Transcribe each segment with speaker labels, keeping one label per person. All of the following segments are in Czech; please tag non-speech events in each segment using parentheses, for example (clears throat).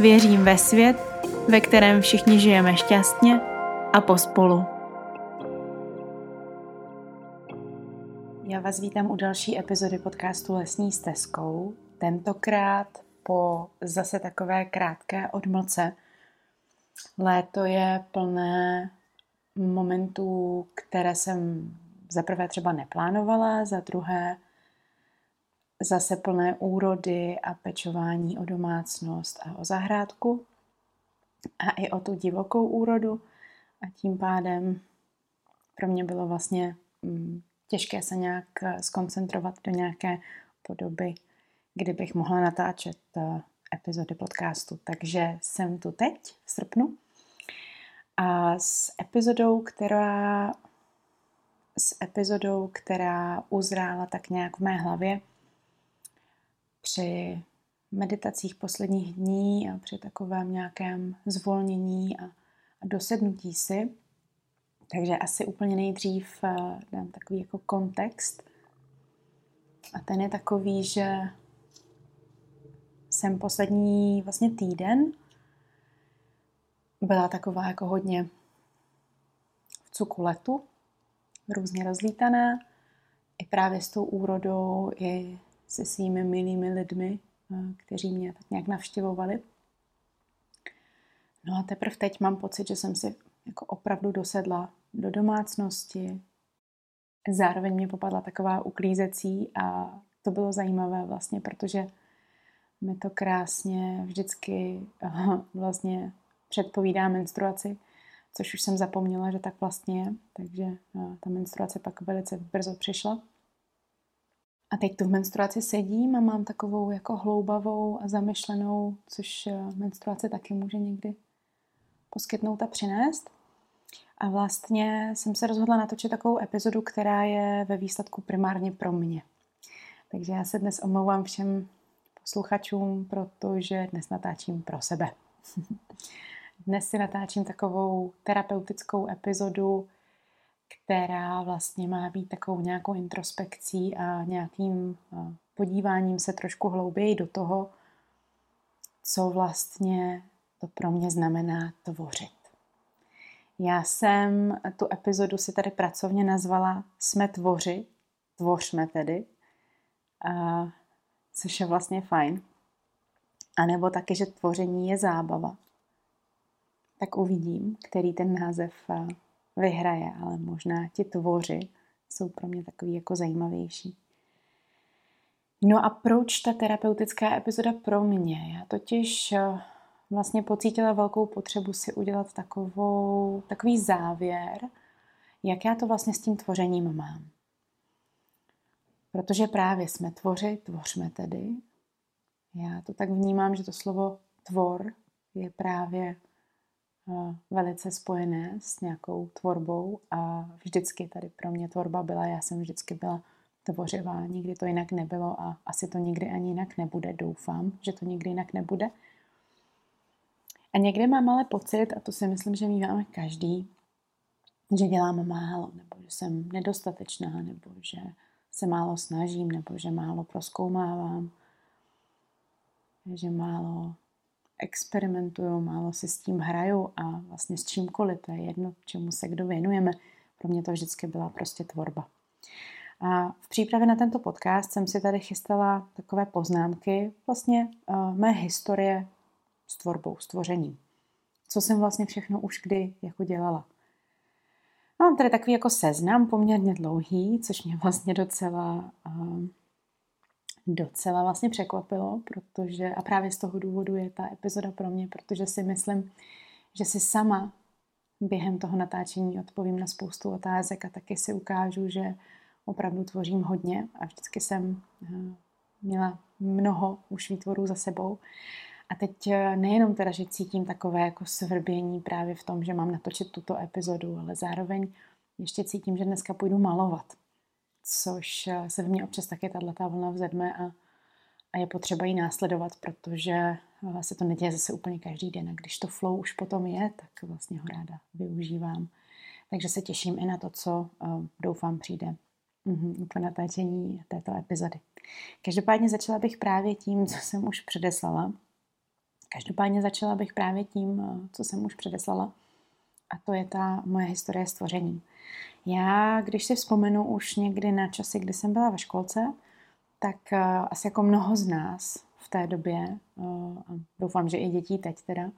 Speaker 1: Věřím ve svět, ve kterém všichni žijeme šťastně a pospolu. Já vás vítám u další epizody podcastu Lesní stezkou. Tentokrát po zase takové krátké odmlce. Léto je plné momentů, které jsem za prvé třeba neplánovala, za druhé zase plné úrody a pečování o domácnost a o zahrádku a i o tu divokou úrodu a tím pádem pro mě bylo vlastně mm, těžké se nějak eh, skoncentrovat do nějaké podoby, kdybych mohla natáčet eh, epizody podcastu. Takže jsem tu teď v srpnu a s epizodou, která s epizodou, která uzrála tak nějak v mé hlavě při meditacích posledních dní a při takovém nějakém zvolnění a, dosednutí si. Takže asi úplně nejdřív eh, dám takový jako kontext. A ten je takový, že jsem poslední vlastně týden byla taková jako hodně v cukuletu, různě rozlítaná, i právě s tou úrodou, i se svými milými lidmi, eh, kteří mě tak nějak navštěvovali. No a teprve teď mám pocit, že jsem si jako opravdu dosedla do domácnosti. Zároveň mě popadla taková uklízecí a to bylo zajímavé vlastně, protože mi to krásně vždycky (laughs) vlastně předpovídá menstruaci, což už jsem zapomněla, že tak vlastně je, takže eh, ta menstruace pak velice brzo přišla. A teď tu v menstruaci sedím a mám takovou jako hloubavou a zamyšlenou, což eh, menstruace taky může někdy poskytnout a přinést. A vlastně jsem se rozhodla natočit takovou epizodu, která je ve výsledku primárně pro mě. Takže já se dnes omlouvám všem posluchačům, protože dnes natáčím pro sebe. (laughs) Dnes si natáčím takovou terapeutickou epizodu, která vlastně má být takovou nějakou introspekcí a nějakým podíváním se trošku hlouběji do toho, co vlastně to pro mě znamená tvořit. Já jsem tu epizodu si tady pracovně nazvala Jsme tvoři, tvořme tedy, a, což je vlastně fajn. A nebo taky, že tvoření je zábava. Tak uvidím, který ten název vyhraje, ale možná ti tvoři jsou pro mě takový jako zajímavější. No a proč ta terapeutická epizoda pro mě? Já totiž eh, vlastně pocítila velkou potřebu si udělat takovou, takový závěr, jak já to vlastně s tím tvořením mám. Protože právě jsme tvoři, tvořme tedy. Já to tak vnímám, že to slovo tvor je právě velice spojené s nějakou tvorbou a vždycky tady pro mě tvorba byla, já jsem vždycky byla tvořivá, nikdy to jinak nebylo a asi to nikdy ani jinak nebude, doufám, že to nikdy jinak nebude. A někdy mám ale pocit, a to si myslím, že máme každý, že dělám málo, nebo že jsem nedostatečná, nebo že se málo snažím, nebo že málo proskoumávám, že málo experimentuju, málo si s tím hraju a vlastně s čímkoliv, to je jedno, čemu se kdo věnujeme. Pro mě to vždycky byla prostě tvorba. A v přípravě na tento podcast jsem si tady chystala takové poznámky, vlastně uh, mé historie s tvorbou, s tvořením. Co jsem vlastně všechno už kdy jako dělala. Mám tady takový jako seznam poměrně dlouhý, což mě vlastně docela uh, docela vlastně překvapilo, protože, a právě z toho důvodu je ta epizoda pro mě, protože si myslím, že si sama během toho natáčení odpovím na spoustu otázek a taky si ukážu, že opravdu tvořím hodně a vždycky jsem eh, měla mnoho už výtvorů za sebou. A teď eh, nejenom teda, že cítím takové jako svrbění právě v tom, že mám natočit tuto epizodu, ale zároveň ještě cítím, že dneska půjdu malovat, což eh, se v mně občas taky tato vlna vzedme a, a je potřeba ji následovat, protože eh, se to neděje zase úplně každý den a když to flow už potom je, tak vlastně ho ráda využívám. Takže se těším i na to, co doufám přijde mm-hmm, po natáčení této epizody. Každopádně začala bych právě tím, co jsem už předeslala. Každopádně začala bych právě tím, eh, co jsem už předeslala. A to je ta moje historie stvoření. Já, když si vzpomenu už někdy na časy, kdy jsem byla ve školce, tak uh, asi jako mnoho z nás v té době, uh, a doufám, že i dětí teď teda,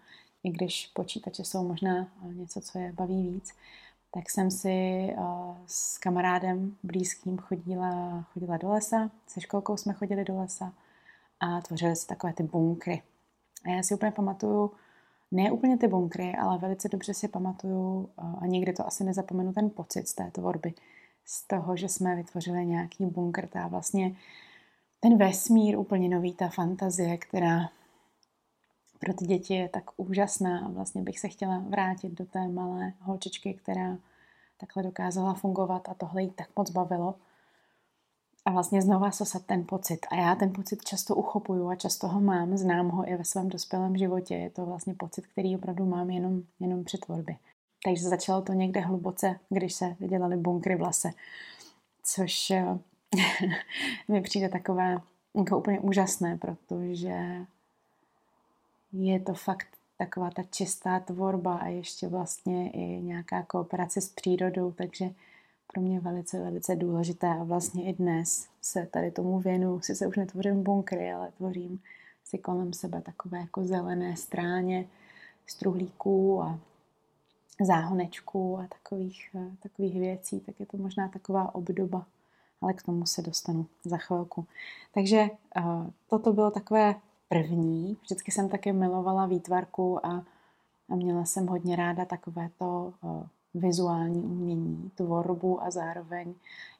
Speaker 1: i když počítače jsou možná něco, co je baví víc, tak jsem si uh, s kamarádem blízkým chodila, chodila do lesa, se školkou jsme chodili do lesa a tvořili si takové ty bunkry. A já si úplně pamatuju, ne úplně ty bunkry, ale velice dobře si pamatuju a nikdy to asi nezapomenu ten pocit z té tvorby, z toho, že jsme vytvořili nějaký bunkr, ta vlastně ten vesmír úplně nový, ta fantazie, která pro ty děti je tak úžasná a vlastně bych se chtěla vrátit do té malé holčičky, která takhle dokázala fungovat a tohle jí tak moc bavilo. A vlastně znova sosat ten pocit. A já ten pocit často uchopuju a často ho mám, znám ho i ve svém dospělém životě. Je to vlastně pocit, který opravdu mám jenom, jenom při tvorbě. Takže začalo to někde hluboce, když se dělali bunkry v lese. Což eh, (laughs) mi přijde takové jako úplně úžasné, protože je to fakt taková ta čistá tvorba a ještě vlastně i nějaká kooperace s přírodou, takže pro mě velice, velice důležité a vlastně i dnes se tady tomu věnu. Si se už netvořím bunkry, ale tvořím si kolem sebe takové jako zelené stráně struhlíků a záhonečků a takových, eh, takových věcí, tak je to možná taková obdoba, ale k tomu se dostanu za chvilku. Takže uh, toto bylo takové první. Vždycky jsem také milovala výtvarku a, a měla jsem hodně ráda takovéto uh, vizuální umění, tvorbu a zároveň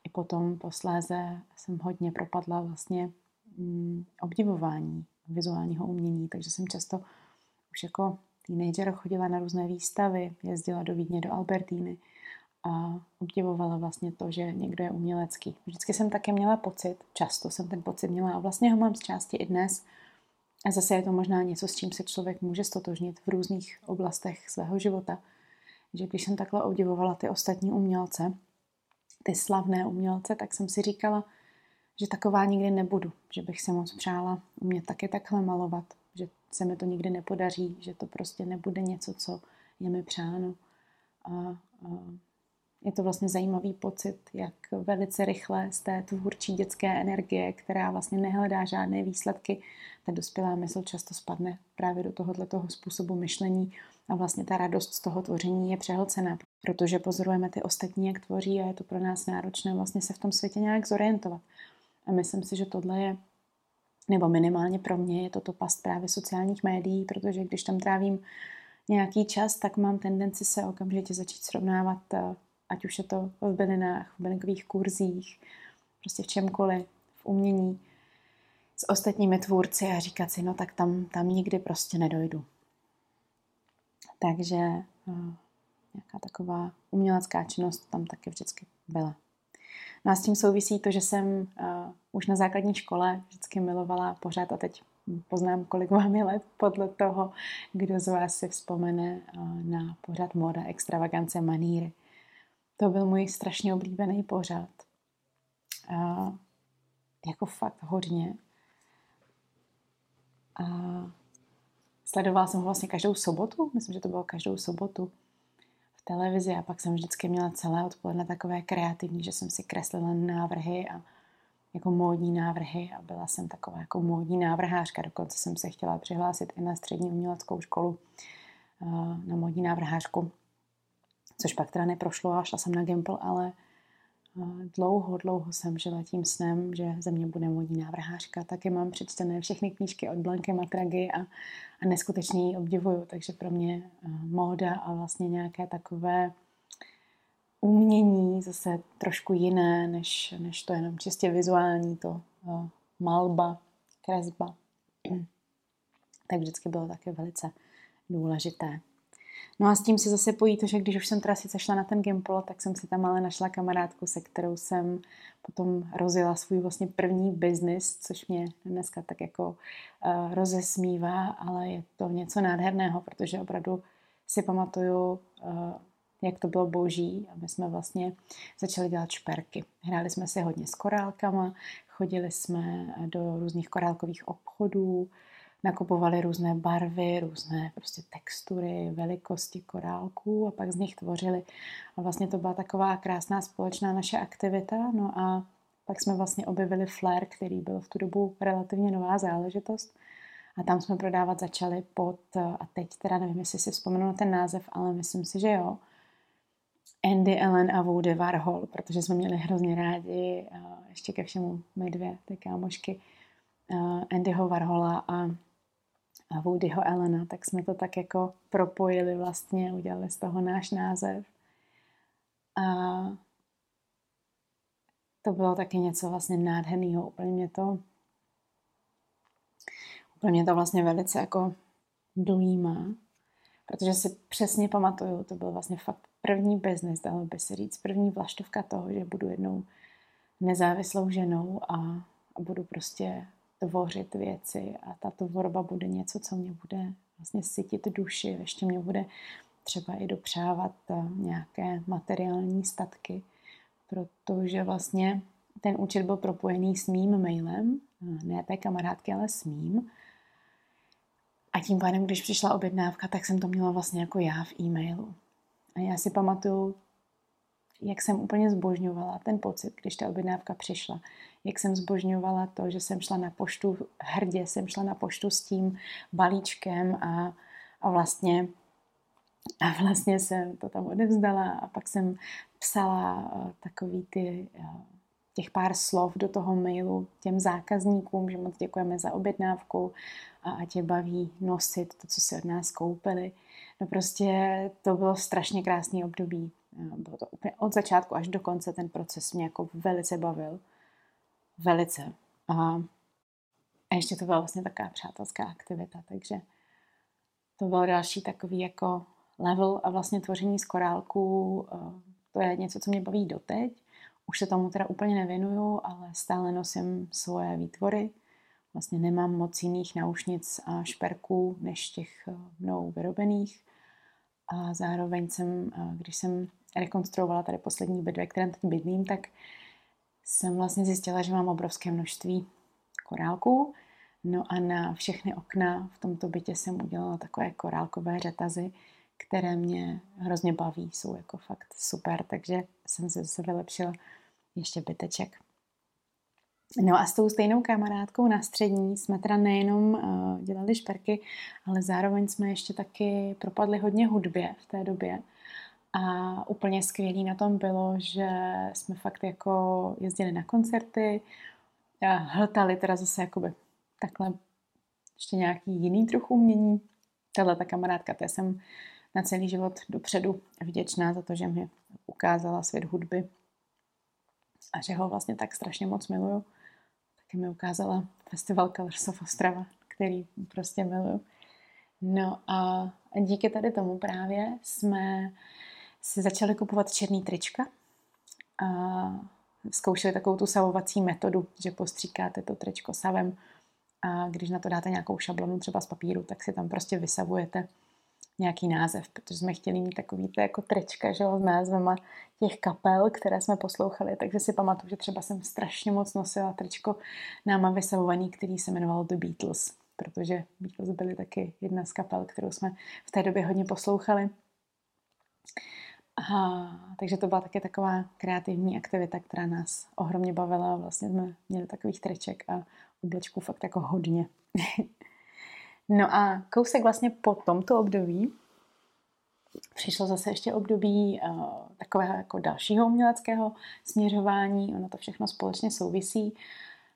Speaker 1: i potom posléze jsem hodně propadla vlastně mm, obdivování vizuálního umění, takže jsem často už jako teenager chodila na různé výstavy, jezdila do Vídně, do Albertíny a obdivovala vlastně to, že někdo je umělecký. Vždycky jsem také měla pocit, často jsem ten pocit měla a vlastně ho mám z části i dnes, a zase je to možná něco, s čím se člověk může stotožnit v různých oblastech svého života. Že když jsem takhle obdivovala ty ostatní umělce, ty slavné umělce, tak jsem si říkala, že taková nikdy nebudu, že bych se moc přála umět taky takhle malovat, že se mi to nikdy nepodaří, že to prostě nebude něco, co je mi přáno. A, a je to vlastně zajímavý pocit, jak velice rychle z té tvůrčí dětské energie, která vlastně nehledá žádné výsledky, ta dospělá mysl často spadne právě do tohohle toho způsobu myšlení a vlastně ta radost z toho tvoření je přehlcená, protože pozorujeme ty ostatní, jak tvoří a je to pro nás náročné vlastně se v tom světě nějak zorientovat. A myslím si, že tohle je, nebo minimálně pro mě je toto past právě sociálních médií, protože když tam trávím nějaký čas, tak mám tendenci se okamžitě začít srovnávat eh, ať už je to v bylinách, v bylinkových kurzích, prostě v čemkoliv, v umění, s ostatními tvůrci a říkat si, no tak tam, tam nikdy prostě nedojdu. Takže uh, nějaká taková umělecká činnost tam taky vždycky byla. No a s tím souvisí to, že jsem uh, už na základní škole vždycky milovala pořád a teď poznám, kolik vám je let podle toho, kdo z vás si vzpomene uh, na pořád moda, extravagance, maníry. To byl můj strašně oblíbený pořad. A jako fakt hodně. A sledovala jsem ho vlastně každou sobotu, myslím, že to bylo každou sobotu v televizi a pak jsem vždycky měla celé odpoledne takové kreativní, že jsem si kreslila návrhy a jako módní návrhy a byla jsem taková jako módní návrhářka. Dokonce jsem se chtěla přihlásit i na střední uměleckou školu na módní návrhářku což pak teda neprošlo a šla jsem na Gimple, ale dlouho, dlouho jsem žila tím snem, že ze mě bude modní návrhářka. Taky mám přečtené všechny knížky od Blanky Matragy a, a neskutečně ji obdivuju, takže pro mě móda a vlastně nějaké takové umění zase trošku jiné, než, než to jenom čistě vizuální, to malba, kresba. (clears throat) tak vždycky bylo také velice důležité. No a s tím se zase pojí to, že když už jsem teda sice šla na ten Gimpol, tak jsem si tam ale našla kamarádku, se kterou jsem potom rozjela svůj vlastně první biznis, což mě dneska tak jako uh, rozesmívá, ale je to něco nádherného, protože opravdu si pamatuju, uh, jak to bylo boží a my jsme vlastně začali dělat šperky. Hráli jsme si hodně s korálkama, chodili jsme do různých korálkových obchodů, nakupovali různé barvy, různé prostě textury, velikosti korálků a pak z nich tvořili. A vlastně to byla taková krásná společná naše aktivita. No a pak jsme vlastně objevili Flair, který byl v tu dobu relativně nová záležitost. A tam jsme prodávat začali pod, a teď teda nevím, jestli si vzpomenu na ten název, ale myslím si, že jo, Andy Ellen a Woody Warhol, protože jsme měli hrozně rádi, ještě ke všemu my dvě, ty kámošky, Andyho Warhola a Woodyho Elena, tak jsme to tak jako propojili vlastně, udělali z toho náš název. A to bylo taky něco vlastně nádherného. Úplně mě to úplně mě to vlastně velice jako dojímá, protože si přesně pamatuju, to byl vlastně fakt první biznis, dalo by se říct, první vlaštovka toho, že budu jednou nezávislou ženou a, a budu prostě tvořit věci a ta tvorba bude něco, co mě bude vlastně sytit duši, ještě mě bude třeba i dopřávat eh, nějaké materiální statky, protože vlastně ten účet byl propojený s mým mailem, eh, ne té kamarádky, ale s mým. A tím pádem, když přišla objednávka, tak jsem to měla vlastně jako já v e-mailu. A já si pamatuju, jak jsem úplně zbožňovala ten pocit, když ta objednávka přišla. Jak jsem zbožňovala to, že jsem šla na poštu, hrdě jsem šla na poštu s tím balíčkem a, a vlastně a vlastně jsem to tam odevzdala a pak jsem psala uh, takový ty, uh, těch pár slov do toho mailu těm zákazníkům, že moc děkujeme za objednávku a ať je baví nosit to, co si od nás koupili. No prostě to bylo strašně krásný období. Bylo to úplně od začátku až do konce ten proces mě jako velice bavil. Velice. A, ještě to byla vlastně taková přátelská aktivita, takže to byl další takový jako level a vlastně tvoření z korálků, to je něco, co mě baví doteď. Už se tomu teda úplně nevěnuju, ale stále nosím svoje výtvory. Vlastně nemám moc jiných náušnic a šperků než těch mnou vyrobených. A zároveň jsem, když jsem rekonstruovala tady poslední byt, ve kterém teď bydlím, tak jsem vlastně zjistila, že mám obrovské množství korálků. No a na všechny okna v tomto bytě jsem udělala takové korálkové řetazy, které mě hrozně baví, jsou jako fakt super, takže jsem se zase vylepšila ještě byteček. No a s tou stejnou kamarádkou na střední jsme teda nejenom uh, dělali šperky, ale zároveň jsme ještě taky propadli hodně hudbě v té době. A úplně skvělý na tom bylo, že jsme fakt jako jezdili na koncerty, a hltali teda zase jakoby takhle ještě nějaký jiný druh umění. Tahle ta kamarádka, té jsem na celý život dopředu vděčná za to, že mi ukázala svět hudby a že ho vlastně tak strašně moc miluju. Taky mi ukázala festival Colors of Ostrava, který prostě miluju. No a díky tady tomu právě jsme si začali kupovat černý trička a zkoušeli takovou tu savovací metodu, že postříkáte to tričko savem a když na to dáte nějakou šablonu třeba z papíru, tak si tam prostě vysavujete nějaký název, protože jsme chtěli mít takový to jako trička, že jo, s názvema těch kapel, které jsme poslouchali, takže si pamatuju, že třeba jsem strašně moc nosila tričko náma vysavovaný, který se jmenoval The Beatles, protože Beatles byly taky jedna z kapel, kterou jsme v té době hodně poslouchali. A, takže to byla taky taková kreativní aktivita, která nás ohromně bavila. Vlastně jsme měli takových triček a oblečků fakt jako hodně. (laughs) no a kousek vlastně po tomto období přišlo zase ještě období uh, takového jako dalšího uměleckého směřování. Ono to všechno společně souvisí.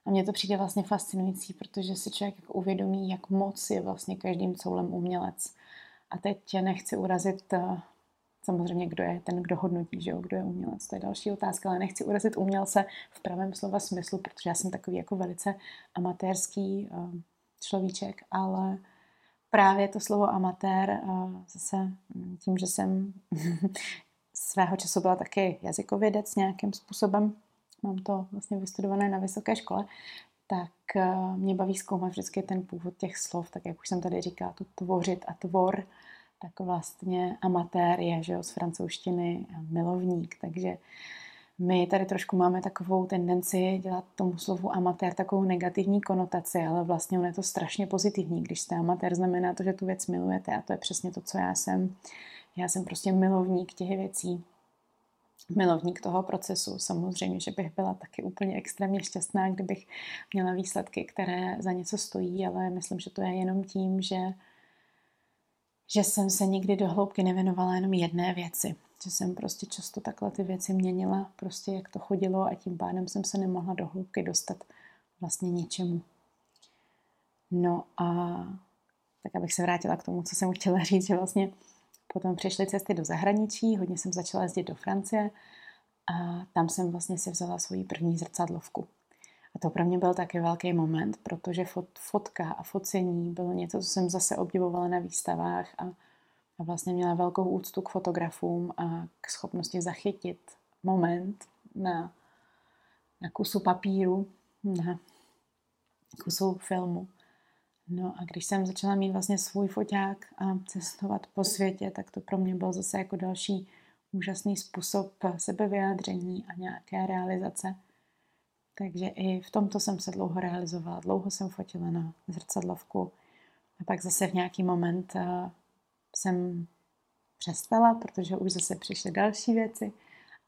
Speaker 1: A mně to přijde vlastně fascinující, protože si člověk jako uvědomí, jak moc je vlastně každým coulem umělec. A teď nechci urazit uh, Samozřejmě, kdo je ten, kdo hodnotí, že jo, kdo je umělec, to je další otázka, ale nechci urazit umělce v pravém slova smyslu, protože já jsem takový jako velice amatérský uh, človíček, ale právě to slovo amatér, zase hm, tím, že jsem (laughs) svého času byla taky jazykovědec nějakým způsobem, mám to vlastně vystudované na vysoké škole, tak eh, mě baví zkoumat vždycky ten původ těch slov, tak jak už jsem tady říkala, to tvořit a tvor, tak vlastně amatér je, že jo, z francouzštiny milovník, takže my tady trošku máme takovou tendenci dělat tomu slovu amatér takovou negativní konotaci, ale vlastně on je to strašně pozitivní. Když jste amatér, znamená to, že tu věc milujete a to je přesně to, co já jsem. Já jsem prostě milovník těch věcí, milovník toho procesu. Samozřejmě, že bych byla taky úplně extrémně šťastná, kdybych měla výsledky, které za něco stojí, ale myslím, že to je jenom tím, že, že jsem se nikdy do hloubky nevěnovala jenom jedné věci. Že jsem prostě často takhle ty věci měnila, prostě jak to chodilo a tím pádem jsem se nemohla do hloubky dostat vlastně něčemu. No a tak abych se vrátila k tomu, co jsem chtěla (laughs) říct, že vlastně Potom přišly cesty do zahraničí, hodně jsem začala jezdit do Francie a tam jsem vlastně si vzala svoji první zrcadlovku. A to pro mě byl taky velký moment, protože fot, fotka a focení bylo něco, co jsem zase obdivovala na výstavách a, a vlastně měla velkou úctu k fotografům a k schopnosti zachytit moment na, na kusu papíru, na kusu filmu. No a když jsem začala mít vlastně svůj foťák a cestovat po světě, tak to pro mě byl zase jako další úžasný způsob sebevyjádření a nějaké realizace. Takže i v tomto jsem se dlouho realizovala. Dlouho jsem fotila na zrcadlovku. A pak zase v nějaký moment eh, jsem přestala, protože už zase přišly další věci,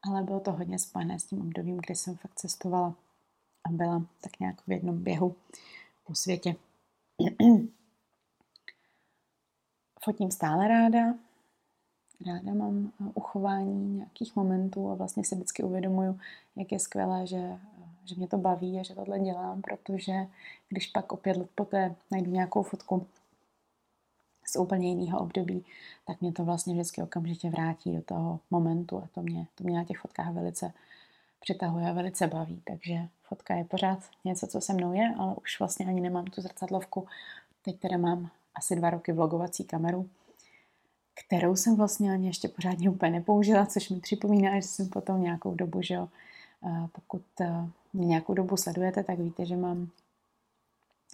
Speaker 1: ale bylo to hodně spojené s tím obdobím, kdy jsem fakt cestovala a byla tak nějak v jednom běhu po světě. (clears throat) Fotím stále ráda. Ráda mám eh, uchování nějakých momentů a vlastně si vždycky uvědomuju, jak je skvělé, že, že mě to baví a že tohle dělám, protože když pak o pět let poté najdu nějakou fotku z úplně jiného období, tak mě to vlastně vždycky okamžitě vrátí do toho momentu a to mě, to mě na těch fotkách velice přitahuje a velice baví. Takže fotka je pořád něco, co se mnou je, ale už vlastně ani nemám tu zrcadlovku. Teď teda mám asi dva roky vlogovací kameru, kterou jsem vlastně ani ještě pořádně úplně nepoužila, což mi připomíná, že jsem potom nějakou dobu, že jo, pokud mě nějakou dobu sledujete, tak víte, že mám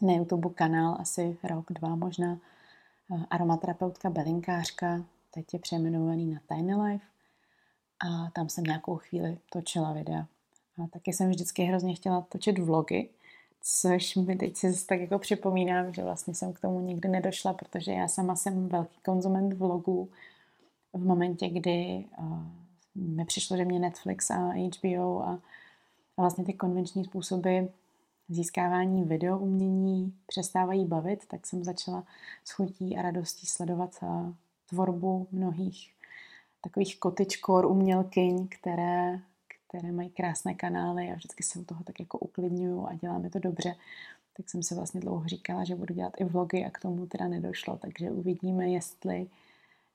Speaker 1: na YouTube kanál asi rok, dva možná, aromaterapeutka Belinkářka, teď je přejmenovaný na Tiny Life. A tam jsem nějakou chvíli točila videa. A taky jsem vždycky hrozně chtěla točit vlogy, což mi teď si tak jako připomínám, že vlastně jsem k tomu nikdy nedošla, protože já sama jsem velký konzument vlogů. V momentě, kdy uh, mi přišlo, že mě Netflix a HBO a, a vlastně ty konvenční způsoby získávání video umění přestávají bavit, tak jsem začala s chutí a radostí sledovat uh, tvorbu mnohých takových kotičkor umělkyň, které které mají krásné kanály a vždycky se u toho tak jako uklidňuju a děláme to dobře, tak jsem se vlastně dlouho říkala, že budu dělat i vlogy a k tomu teda nedošlo, takže uvidíme, jestli,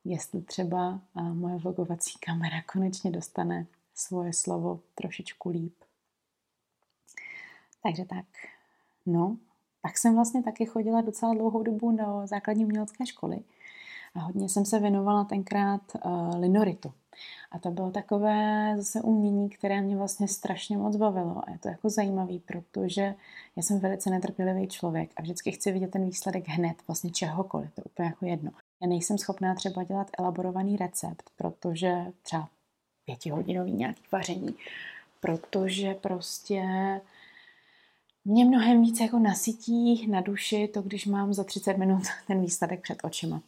Speaker 1: jestli třeba moje vlogovací kamera konečně dostane svoje slovo trošičku líp. Takže tak, no, pak jsem vlastně taky chodila docela dlouhou dobu do základní umělecké školy a hodně jsem se věnovala tenkrát uh, linoritu. A to bylo takové zase umění, které mě vlastně strašně moc bavilo. A je to jako zajímavý, protože já jsem velice netrpělivý člověk a vždycky chci vidět ten výsledek hned, vlastně čehokoliv, to je úplně jako jedno. Já nejsem schopná třeba dělat elaborovaný recept, protože třeba pětihodinový nějaký vaření, protože prostě mě mnohem víc jako nasytí na duši to, když mám za 30 minut (laughs) ten výsledek před očima.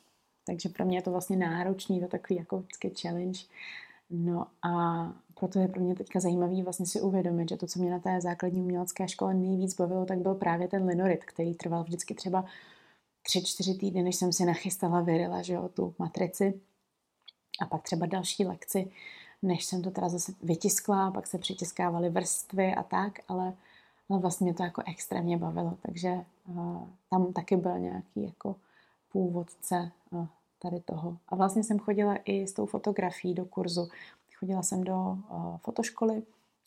Speaker 1: Takže pro mě je to vlastně náročný, to takový jako vždycky challenge. No a proto je pro mě teďka zajímavý vlastně si uvědomit, že to, co mě na té základní umělecké škole nejvíc bavilo, tak byl právě ten linorit, který trval vždycky třeba tři, čtyři týdny, než jsem si nachystala, vyrila, že jo, tu matrici. A pak třeba další lekci, než jsem to teda zase vytiskla, pak se přitiskávaly vrstvy a tak, ale, ale vlastně mě to jako extrémně bavilo, takže uh, tam taky byl nějaký jako původce uh, tady toho. A vlastně jsem chodila i s tou fotografií do kurzu. Chodila jsem do uh, fotoškoly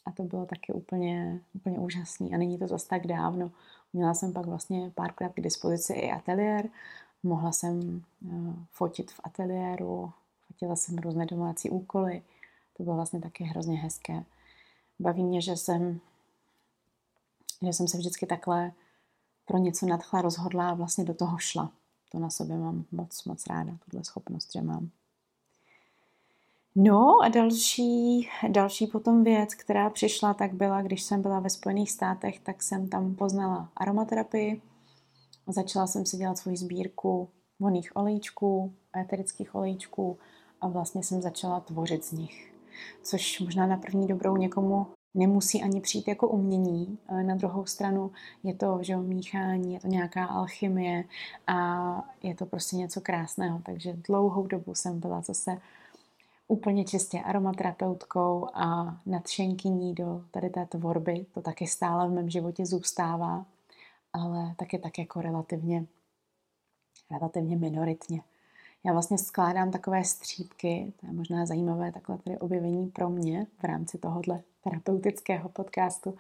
Speaker 1: a to bylo taky úplně, úplně úžasný. A není to zase tak dávno. Měla jsem pak vlastně párkrát k dispozici i ateliér Mohla jsem fotit v ateliéru, fotila jsem různé domácí úkoly. To bylo vlastně taky hrozně hezké. Baví mě, že jsem, že jsem se vždycky takhle pro něco nadchla, rozhodla a vlastně do toho šla. To na sobě mám moc, moc ráda, tuhle schopnost, že mám. No a další, další potom věc, která přišla, tak byla, když jsem byla ve Spojených státech, tak jsem tam poznala aromaterapii. Začala jsem si dělat svoji sbírku voných olejčků, eterických olejčků a vlastně jsem začala tvořit z nich. Což možná na první dobrou někomu nemusí ani přijít jako umění. Na druhou stranu je to že míchání, je to nějaká alchymie a je to prostě něco krásného. Takže dlouhou dobu jsem byla zase úplně čistě aromaterapeutkou a nadšenkyní do tady té tvorby. To taky stále v mém životě zůstává, ale taky tak jako relativně, relativně minoritně. Já vlastně skládám takové střípky, to je možná zajímavé takhle tady objevení pro mě v rámci tohohle terapeutického podcastu,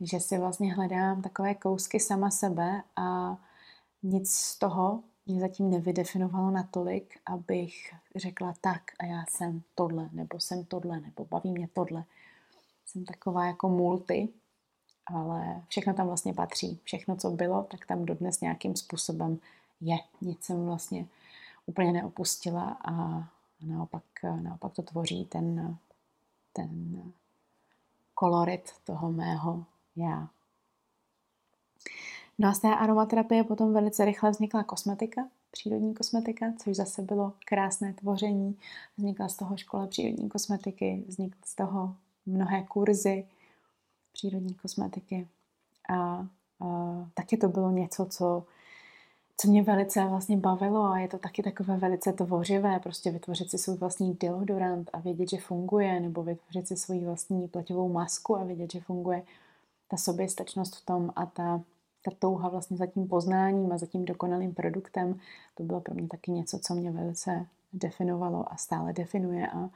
Speaker 1: že si vlastně hledám takové kousky sama sebe a nic z toho mě zatím nevydefinovalo natolik, abych řekla tak a já jsem tohle, nebo jsem tohle, nebo baví mě tohle. Jsem taková jako multi, ale všechno tam vlastně patří. Všechno, co bylo, tak tam dodnes nějakým způsobem je. Nic jsem vlastně úplně neopustila a naopak, naopak to tvoří ten, ten kolorit toho mého já. No a z té aromaterapie potom velice rychle vznikla kosmetika, přírodní kosmetika, což zase bylo krásné tvoření. Vznikla z toho škola přírodní kosmetiky, vznikly z toho mnohé kurzy přírodní kosmetiky. A, a taky to bylo něco, co, co mě velice vlastně bavilo a je to taky takové velice tvořivé, prostě vytvořit si svůj vlastní deodorant a vědět, že funguje, nebo vytvořit si svůj vlastní pleťovou masku a vědět, že funguje. Ta soběstačnost v tom a ta ta touha vlastně za tím poznáním a za tím dokonalým produktem, to bylo pro mě taky něco, co mě velice definovalo a stále definuje. A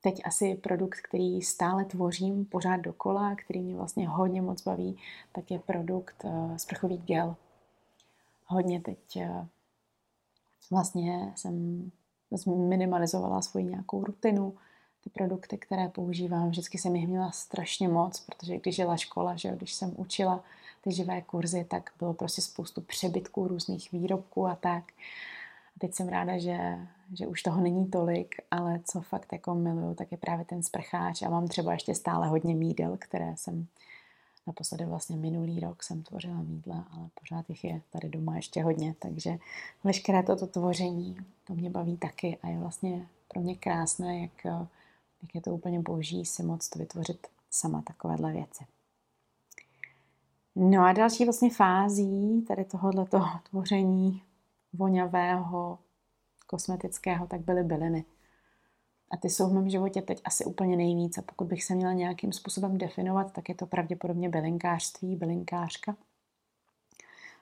Speaker 1: teď asi produkt, který stále tvořím pořád dokola, který mě vlastně hodně moc baví, tak je produkt uh, sprchový gel. Hodně teď uh, vlastně jsem minimalizovala svoji nějakou rutinu, ty produkty, které používám, vždycky jsem jich měla strašně moc, protože když jela škola, že když jsem učila ty živé kurzy, tak bylo prostě spoustu přebytků různých výrobků a tak. A teď jsem ráda, že, že už toho není tolik, ale co fakt jako miluju, tak je právě ten sprcháč a mám třeba ještě stále hodně mídel, které jsem naposledy vlastně minulý rok jsem tvořila mídla, ale pořád jich je tady doma ještě hodně, takže veškeré toto tvoření, to mě baví taky a je vlastně pro mě krásné, jak, jak je to úplně boží si moc vytvořit sama takovéhle věci. No a další vlastně fází tady tohohle tvoření voňavého, kosmetického, tak byly byliny. A ty jsou v mém životě teď asi úplně nejvíc. A pokud bych se měla nějakým způsobem definovat, tak je to pravděpodobně bylinkářství, bylinkářka.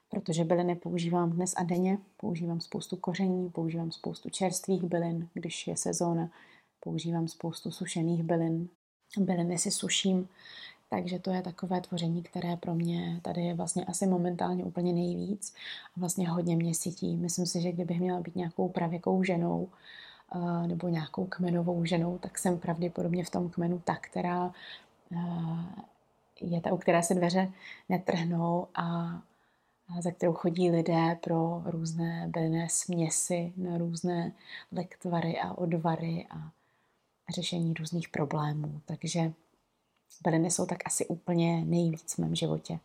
Speaker 1: Protože byliny používám dnes a denně. Používám spoustu koření, používám spoustu čerstvých bylin, když je sezóna. Používám spoustu sušených bylin. Byliny si suším takže to je takové tvoření, které pro mě tady je vlastně asi momentálně úplně nejvíc a vlastně hodně mě sytí. Myslím si, že kdybych měla být nějakou pravěkou ženou eh, nebo nějakou kmenovou ženou, tak jsem pravděpodobně v tom kmenu ta, která eh, je ta, u které se dveře netrhnou a za kterou chodí lidé pro různé bylinné směsi, na různé lektvary a odvary a řešení různých problémů. Takže byliny jsou tak asi úplně nejvíc v mém životě.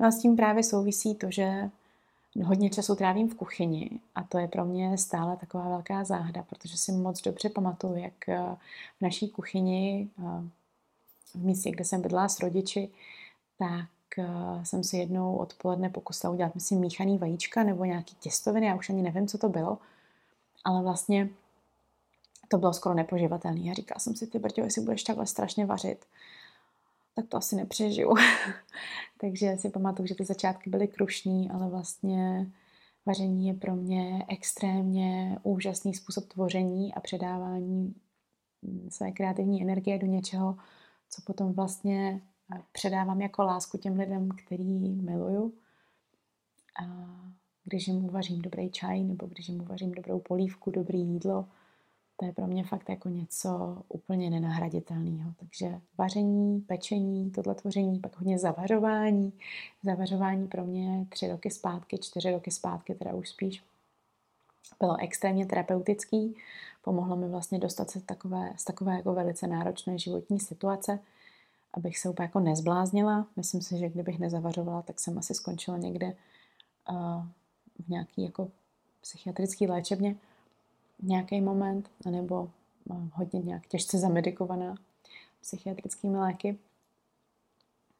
Speaker 1: No a s tím právě souvisí to, že hodně času trávím v kuchyni a to je pro mě stále taková velká záhada, protože si moc dobře pamatuju, jak eh, v naší kuchyni eh, v místě, kde jsem bydlela s rodiči, tak eh, jsem si jednou odpoledne pokusila udělat, myslím, míchaný vajíčka nebo nějaký těstoviny, já už ani nevím, co to bylo, ale vlastně to bylo skoro nepoživatelné. A říkala jsem si, ty brďo, jestli budeš takhle strašně vařit, tak to asi nepřežiju. (laughs) Takže si pamatuju, že ty začátky byly krušní, ale vlastně vaření je pro mě extrémně úžasný způsob tvoření a předávání své kreativní energie do něčeho, co potom vlastně předávám jako lásku těm lidem, který miluju. A když mu vařím dobrý čaj nebo když mu vařím dobrou polívku, dobrý jídlo, to je pro mě fakt jako něco úplně nenahraditelného. Takže vaření, pečení, tohle tvoření, pak hodně zavařování. Zavařování pro mě tři roky zpátky, čtyři roky zpátky, teda už spíš, bylo extrémně terapeutický. Pomohlo mi vlastně dostat se takové, z takové jako velice náročné životní situace, abych se úplně jako nezbláznila. Myslím si, že kdybych nezavařovala, tak jsem asi skončila někde uh, v nějaký jako psychiatrický léčebně nějaký moment, anebo hodně nějak těžce zamedikovaná psychiatrickými léky.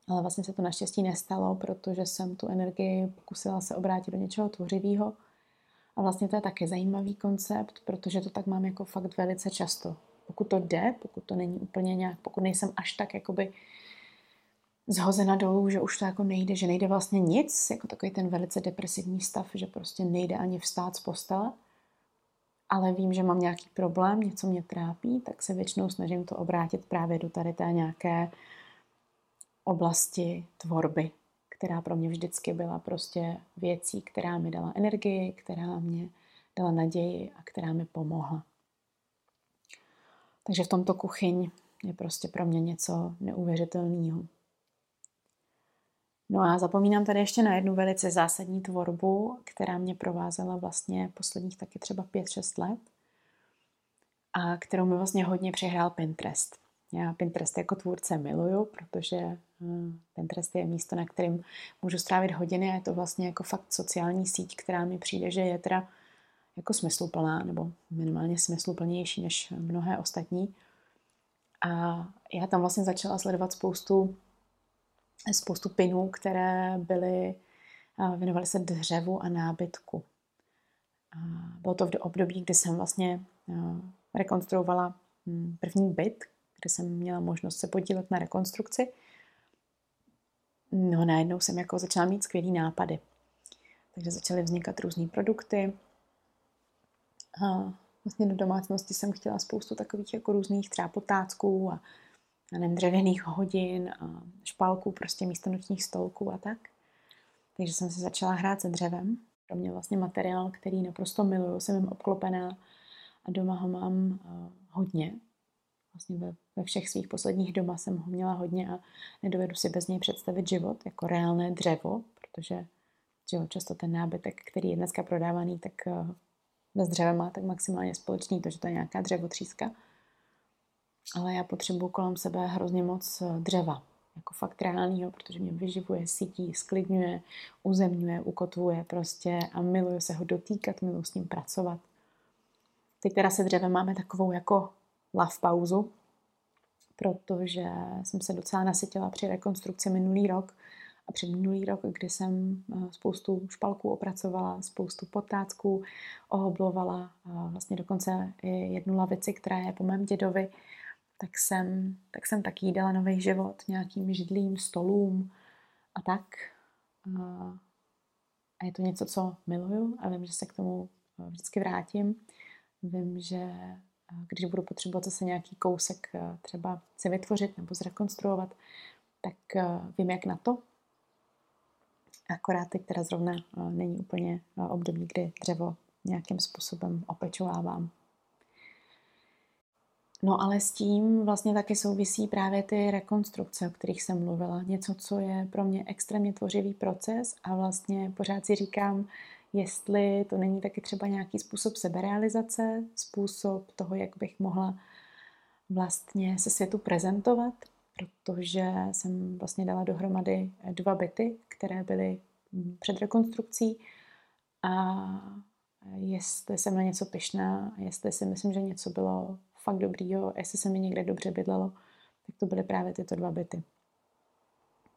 Speaker 1: Ale vlastně se to naštěstí nestalo, protože jsem tu energii pokusila se obrátit do něčeho tvořivého. A vlastně to je taky zajímavý koncept, protože to tak mám jako fakt velice často. Pokud to jde, pokud to není úplně nějak, pokud nejsem až tak jakoby zhozena dolů, že už to jako nejde, že nejde vlastně nic, jako takový ten velice depresivní stav, že prostě nejde ani vstát z postele, ale vím, že mám nějaký problém, něco mě trápí, tak se většinou snažím to obrátit právě do tady té nějaké oblasti tvorby, která pro mě vždycky byla prostě věcí, která mi dala energii, která mě dala naději a která mi pomohla. Takže v tomto kuchyň je prostě pro mě něco neuvěřitelného. No a zapomínám tady ještě na jednu velice zásadní tvorbu, která mě provázela vlastně posledních taky třeba 5-6 let a kterou mi vlastně hodně přihrál Pinterest. Já Pinterest jako tvůrce miluju, protože eh, Pinterest je místo, na kterým můžu strávit hodiny a je to vlastně jako fakt sociální síť, která mi přijde, že je teda jako smysluplná, nebo minimálně smysluplnější než mnohé ostatní. A já tam vlastně začala sledovat spoustu spoustu pinů, které byly, věnovaly se dřevu a nábytku. Bylo to v období, kdy jsem vlastně rekonstruovala hm, první byt, kde jsem měla možnost se podílet na rekonstrukci. No najednou jsem jako začala mít skvělý nápady. Takže začaly vznikat různé produkty. A vlastně do domácnosti jsem chtěla spoustu takových jako různých třeba potácků a nevím, dřevěných hodin a špalků, prostě místo nočních stolků a tak. Takže jsem se začala hrát se dřevem. Pro mě vlastně materiál, který naprosto miluju, jsem jim obklopená a doma ho mám uh, hodně. Vlastně ve, ve všech svých posledních doma jsem ho měla hodně a nedovedu si bez něj představit život jako reálné dřevo, protože že jo, často ten nábytek, který je dneska prodávaný, tak bez dřeva má tak maximálně společný to, že to je nějaká dřevotříska ale já potřebuji kolem sebe hrozně moc eh, dřeva, jako fakt reálního, protože mě vyživuje, sítí, sklidňuje, uzemňuje, ukotvuje prostě a miluju se ho dotýkat, miluju s ním pracovat. Teď teda se dřevem máme takovou jako love pauzu, protože jsem se docela nasytila při rekonstrukci minulý rok a před minulý rok, kdy jsem eh, spoustu špalků opracovala, spoustu potácků ohoblovala, vlastně dokonce i jednu lavici, která je po mém dědovi, tak jsem, tak jsem taky dala nový život nějakým židlím, stolům a tak. A je to něco, co miluju a vím, že se k tomu eh, vždycky vrátím. Vím, že eh, když budu potřebovat zase nějaký kousek eh, třeba se vytvořit nebo zrekonstruovat, tak vím, jak na to. Akorát teď teda zrovna není úplně období, kdy dřevo nějakým způsobem opečovávám. No ale s tím vlastně taky souvisí právě ty rekonstrukce, o kterých jsem mluvila. Něco, co je pro mě extrémně tvořivý proces a vlastně pořád si říkám, jestli to není taky třeba nějaký způsob seberealizace, způsob toho, jak bych mohla vlastně se světu prezentovat, protože jsem vlastně dala dohromady dva byty, které byly před rekonstrukcí a jestli jsem na něco pyšná, jestli si myslím, že něco bylo fakt dobrýho, jestli se mi někde dobře bydlelo, tak to byly právě tyto dva byty.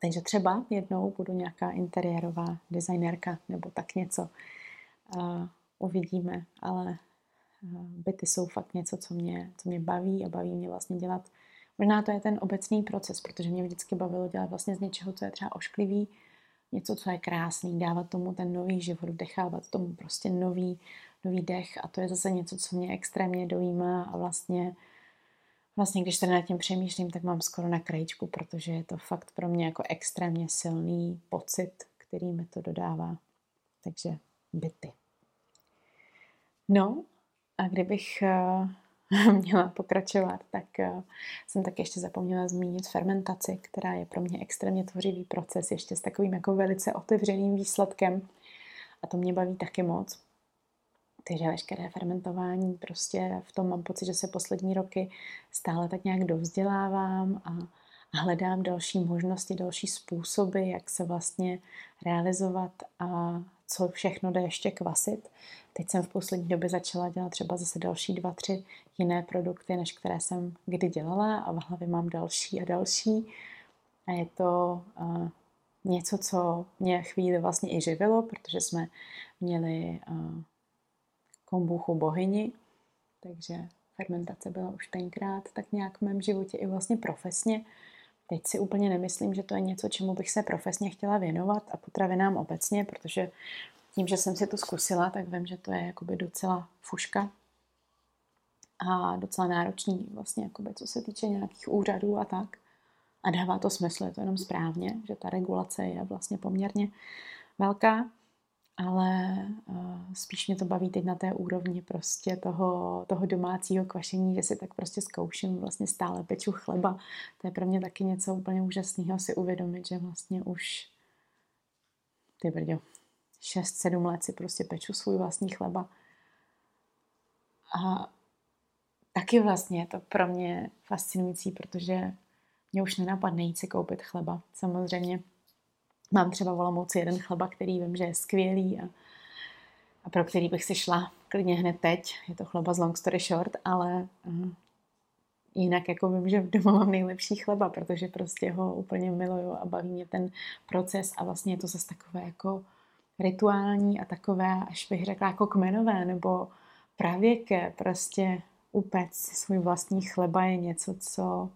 Speaker 1: Takže třeba jednou budu nějaká interiérová designérka nebo tak něco. Uvidíme, ale byty jsou fakt něco, co mě, co mě baví a baví mě vlastně dělat. Možná to je ten obecný proces, protože mě vždycky bavilo dělat vlastně z něčeho, co je třeba ošklivý, něco, co je krásný, dávat tomu ten nový život, dechávat tomu prostě nový, nový dech a to je zase něco, co mě extrémně dojímá a vlastně Vlastně, když se nad tím přemýšlím, tak mám skoro na krajičku, protože je to fakt pro mě jako extrémně silný pocit, který mi to dodává. Takže byty. No a kdybych (laughs) měla pokračovat, tak jsem tak ještě zapomněla zmínit fermentaci, která je pro mě extrémně tvořivý proces, ještě s takovým jako velice otevřeným výsledkem. A to mě baví taky moc. Takže veškeré fermentování, prostě v tom mám pocit, že se poslední roky stále tak nějak dovzdělávám a, a hledám další možnosti, další způsoby, jak se vlastně realizovat a co všechno jde ještě kvasit. Teď jsem v poslední době začala dělat třeba zase další dva, tři jiné produkty, než které jsem kdy dělala a v hlavě mám další a další. A je to uh, něco, co mě chvíli vlastně i živilo, protože jsme měli uh, kombuchu bohyni, takže fermentace byla už tenkrát tak nějak v mém životě i vlastně profesně. Teď si úplně nemyslím, že to je něco, čemu bych se profesně chtěla věnovat a potravinám obecně, protože tím, že jsem si to zkusila, tak vím, že to je jakoby docela fuška a docela náročný vlastně, jakoby, co se týče nějakých úřadů a tak. A dává to smysl, je to jenom správně, že ta regulace je vlastně poměrně velká ale uh, spíš mě to baví teď na té úrovni prostě toho, toho domácího kvašení, že si tak prostě zkouším, vlastně stále peču chleba. To je pro mě taky něco úplně úžasného si uvědomit, že vlastně už ty brďo, 6-7 let si prostě peču svůj vlastní chleba. A taky vlastně je to pro mě fascinující, protože mě už nenapadne jít si koupit chleba. Samozřejmě Mám třeba v Olomouci jeden chleba, který vím, že je skvělý a, a pro který bych si šla klidně hned teď. Je to chleba z Long Story Short, ale uh, jinak jako vím, že doma mám nejlepší chleba, protože prostě ho úplně miluju a baví mě ten proces a vlastně je to zase takové jako rituální a takové, až bych řekla, jako kmenové nebo pravěké, prostě upec svůj vlastní chleba je něco, co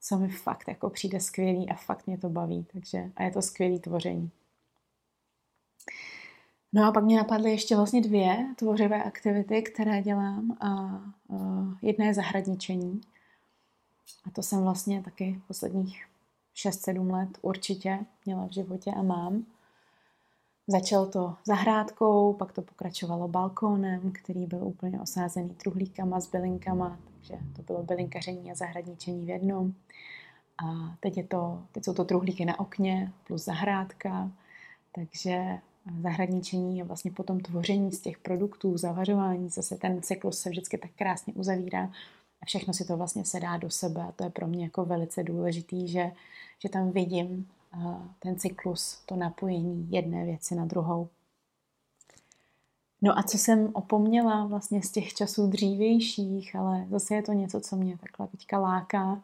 Speaker 1: co mi fakt jako přijde skvělý a fakt mě to baví. Takže, a je to skvělý tvoření. No a pak mě napadly ještě vlastně dvě tvořivé aktivity, které dělám. A, a jedna je zahradničení. A to jsem vlastně taky posledních 6-7 let určitě měla v životě a mám. Začal to zahrádkou, pak to pokračovalo balkónem, který byl úplně osázený truhlíkama s bylinkama, takže to bylo bylinkaření a zahradničení v jednom. A teď, je to, teď jsou to truhlíky na okně plus zahrádka, takže zahradničení je vlastně potom tvoření z těch produktů, zavařování, zase ten cyklus se vždycky tak krásně uzavírá a všechno si to vlastně sedá do sebe a to je pro mě jako velice důležitý, že, že tam vidím ten cyklus, to napojení jedné věci na druhou. No a co jsem opomněla vlastně z těch časů dřívějších, ale zase je to něco, co mě takhle teďka láká.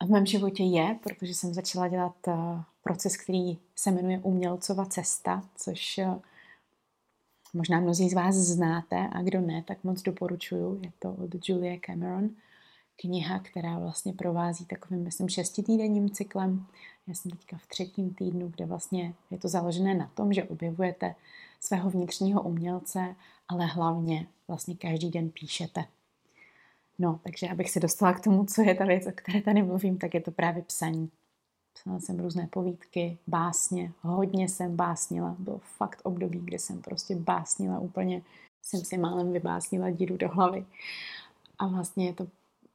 Speaker 1: A v mém životě je, protože jsem začala dělat eh, proces, který se jmenuje Umělcova cesta, což eh, možná mnozí z vás znáte a kdo ne, tak moc doporučuju. Je to od Julie Cameron kniha, která vlastně provází takovým, myslím, šestitýdenním cyklem. Já jsem teďka v třetím týdnu, kde vlastně je to založené na tom, že objevujete svého vnitřního umělce, ale hlavně vlastně každý den píšete. No, takže abych se dostala k tomu, co je ta věc, o které tady mluvím, tak je to právě psaní. Psala jsem různé povídky, básně, hodně jsem básnila. Bylo fakt období, kdy jsem prostě básnila úplně, jsem si málem vybásnila díru do hlavy. A vlastně je to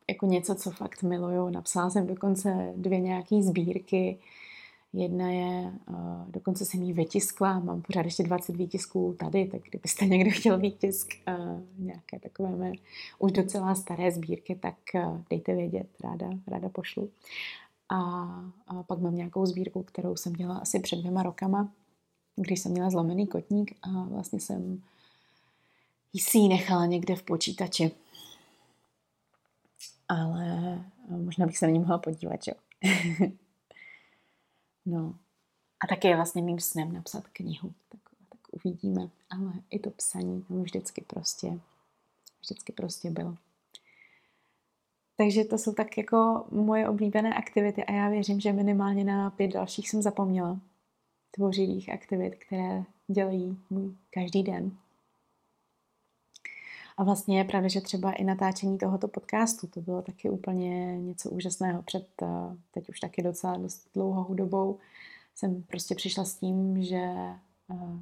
Speaker 1: jako něco, co fakt miluju. Napsala jsem dokonce dvě nějaké sbírky. Jedna je, uh, dokonce jsem ji vytiskla, mám pořád ještě 20 výtisků tady, tak kdybyste (laughs) někdo chtěl výtisk uh, nějaké takové mé už docela staré sbírky, tak uh, dejte vědět, ráda, ráda pošlu. A, a pak mám nějakou sbírku, kterou jsem dělala asi před dvěma rokama, když jsem měla zlomený kotník a vlastně jsem si ji nechala někde v počítači ale eh, možná bych se na ní mohla podívat, jo. (laughs) no. A také je vlastně mým snem napsat knihu, tak, tak uvidíme. Ale i to psaní tam vždycky prostě, vždycky prostě bylo. Takže to jsou tak jako moje oblíbené aktivity a já věřím, že minimálně na pět dalších jsem zapomněla. Tvořivých aktivit, které dělají můj každý den. A vlastně je pravda, že třeba i natáčení tohoto podcastu, to bylo taky úplně něco úžasného před, eh, teď už taky docela dost dlouhou dobou, jsem prostě přišla s tím, že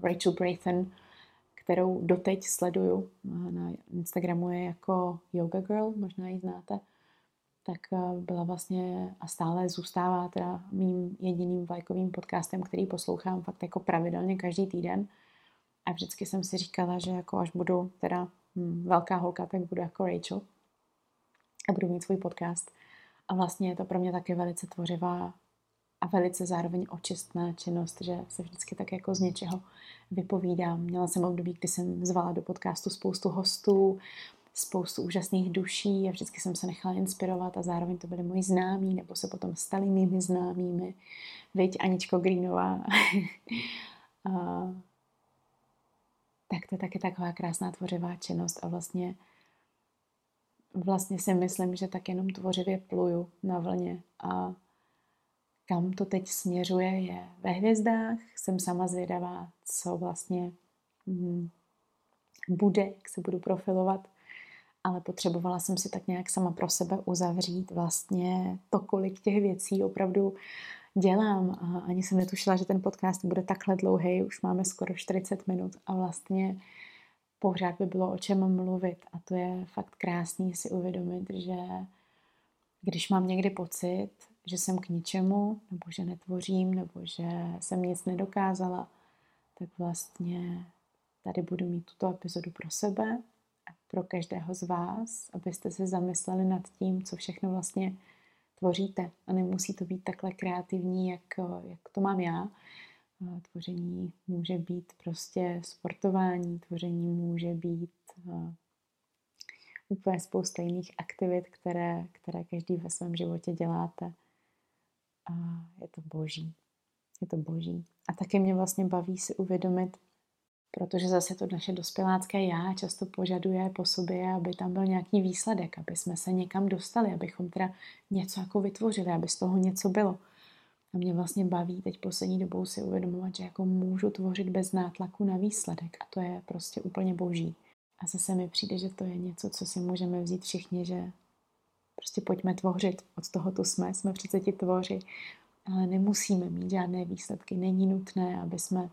Speaker 1: Rachel Brayton, kterou doteď sleduju na Instagramu je jako Yoga Girl, možná ji znáte, tak byla vlastně a stále zůstává teda mým jediným vlajkovým podcastem, který poslouchám fakt jako pravidelně každý týden. A vždycky jsem si říkala, že jako až budu teda velká holka, tak budu jako Rachel a budu mít svůj podcast. A vlastně je to pro mě taky velice tvořivá a velice zároveň očistná činnost, že se vždycky tak jako z něčeho vypovídám. Měla jsem období, kdy jsem zvala do podcastu spoustu hostů, spoustu úžasných duší a vždycky jsem se nechala inspirovat a zároveň to byly moji známí, nebo se potom stali mými známými. Veď Aničko Greenová. (laughs) a, tak to je taky taková krásná tvořivá činnost a vlastně vlastně si myslím, že tak jenom tvořivě pluju na vlně a kam to teď směřuje je ve hvězdách. Jsem sama zvědavá, co vlastně hm, bude, jak se budu profilovat, ale potřebovala jsem si tak nějak sama pro sebe uzavřít vlastně to, kolik těch věcí opravdu dělám a ani jsem netušila, že ten podcast bude takhle dlouhý, už máme skoro 40 minut a vlastně pořád by bylo o čem mluvit. A to je fakt krásný si uvědomit, že když mám někdy pocit, že jsem k ničemu, nebo že netvořím, nebo že jsem nic nedokázala, tak vlastně tady budu mít tuto epizodu pro sebe a pro každého z vás, abyste se zamysleli nad tím, co všechno vlastně tvoříte. A nemusí to být takhle kreativní, jak, jak to mám já. Tvoření může být prostě sportování, tvoření může být úplně spousta jiných aktivit, které, které každý ve svém životě děláte. A je to boží. Je to boží. A taky mě vlastně baví si uvědomit, protože zase to naše dospělácké já často požaduje po sobě, aby tam byl nějaký výsledek, aby jsme se někam dostali, abychom teda něco jako vytvořili, aby z toho něco bylo. A mě vlastně baví teď poslední dobou si uvědomovat, že jako můžu tvořit bez nátlaku na výsledek a to je prostě úplně boží. A zase mi přijde, že to je něco, co si můžeme vzít všichni, že prostě pojďme tvořit. Od toho tu jsme, jsme přece ti tvoři. Ale nemusíme mít žádné výsledky. Není nutné, aby jsme,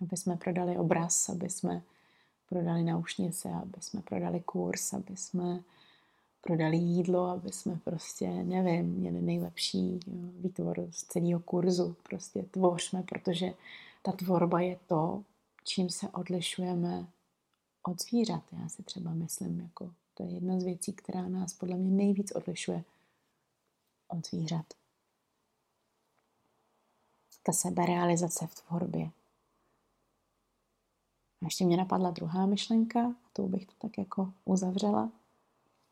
Speaker 1: aby jsme prodali obraz, aby jsme prodali náušnice, aby jsme prodali kurz, aby jsme prodali jídlo, aby jsme prostě, nevím, měli nejlepší výtvor z celého kurzu. Prostě tvořme, protože ta tvorba je to, čím se odlišujeme od zvířat. Já si třeba myslím, jako to je jedna z věcí, která nás podle mě nejvíc odlišuje od zvířat. Ta seberealizace v tvorbě. A ještě mě napadla druhá myšlenka, a tou bych to tak jako uzavřela.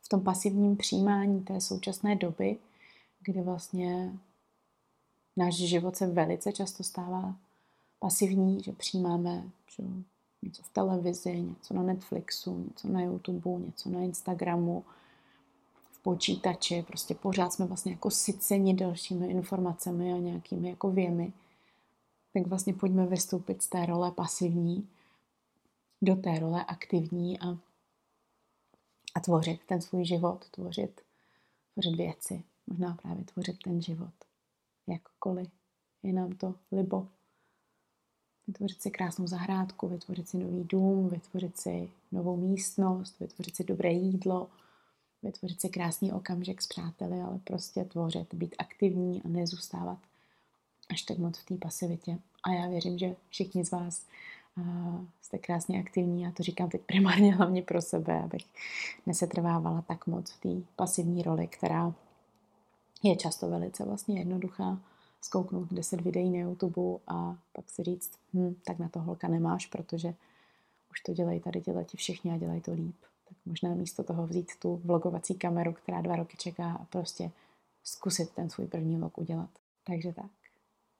Speaker 1: V tom pasivním přijímání té současné doby, kdy vlastně náš život se velice často stává pasivní, že přijímáme že něco v televizi, něco na Netflixu, něco na YouTube, něco na Instagramu, v počítači, prostě pořád jsme vlastně jako syceni dalšími informacemi a nějakými jako věmi, tak vlastně pojďme vystoupit z té role pasivní do té role aktivní a, a tvořit ten svůj život, tvořit, tvořit věci, možná právě tvořit ten život, jakkoliv je nám to libo. Vytvořit si krásnou zahrádku, vytvořit si nový dům, vytvořit si novou místnost, vytvořit si dobré jídlo, vytvořit si krásný okamžik s přáteli, ale prostě tvořit, být aktivní a nezůstávat až tak moc v té pasivitě. A já věřím, že všichni z vás jste krásně aktivní. Já to říkám teď primárně hlavně pro sebe, abych nesetrvávala tak moc v té pasivní roli, která je často velice vlastně jednoduchá zkouknout 10 videí na YouTube a pak si říct, hm, tak na to holka nemáš, protože už to dělají tady dělají všichni a dělají to líp. Tak možná místo toho vzít tu vlogovací kameru, která dva roky čeká a prostě zkusit ten svůj první vlog udělat. Takže tak,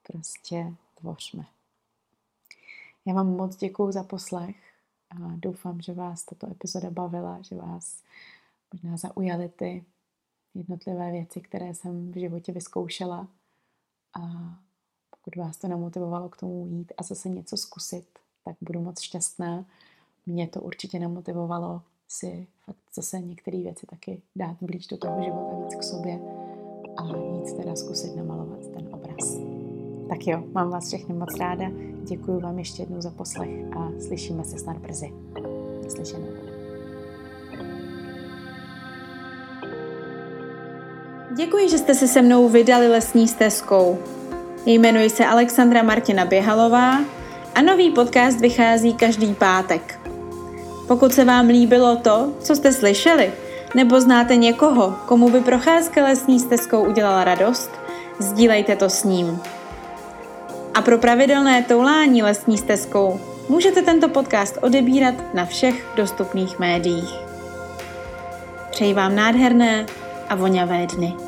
Speaker 1: prostě tvořme. Já vám moc děkuju za poslech a doufám, že vás tato epizoda bavila, že vás možná zaujaly ty jednotlivé věci, které jsem v životě vyzkoušela a pokud vás to namotivovalo k tomu jít a zase něco zkusit, tak budu moc šťastná. Mě to určitě namotivovalo si fakt zase některé věci taky dát blíž do toho života víc k sobě a nic teda zkusit namalovat ten obraz. Tak jo, mám vás všechny moc ráda. Děkuji vám ještě jednou za poslech a slyšíme se snad brzy. Naslyšenou.
Speaker 2: Děkuji, že jste se se mnou vydali lesní stezkou. Jmenuji se Alexandra Martina Běhalová a nový podcast vychází každý pátek. Pokud se vám líbilo to, co jste slyšeli, nebo znáte někoho, komu by procházka lesní stezkou udělala radost, sdílejte to s ním. A pro pravidelné toulání lesní stezkou můžete tento podcast odebírat na všech dostupných médiích. Přeji vám nádherné a voňavé dny.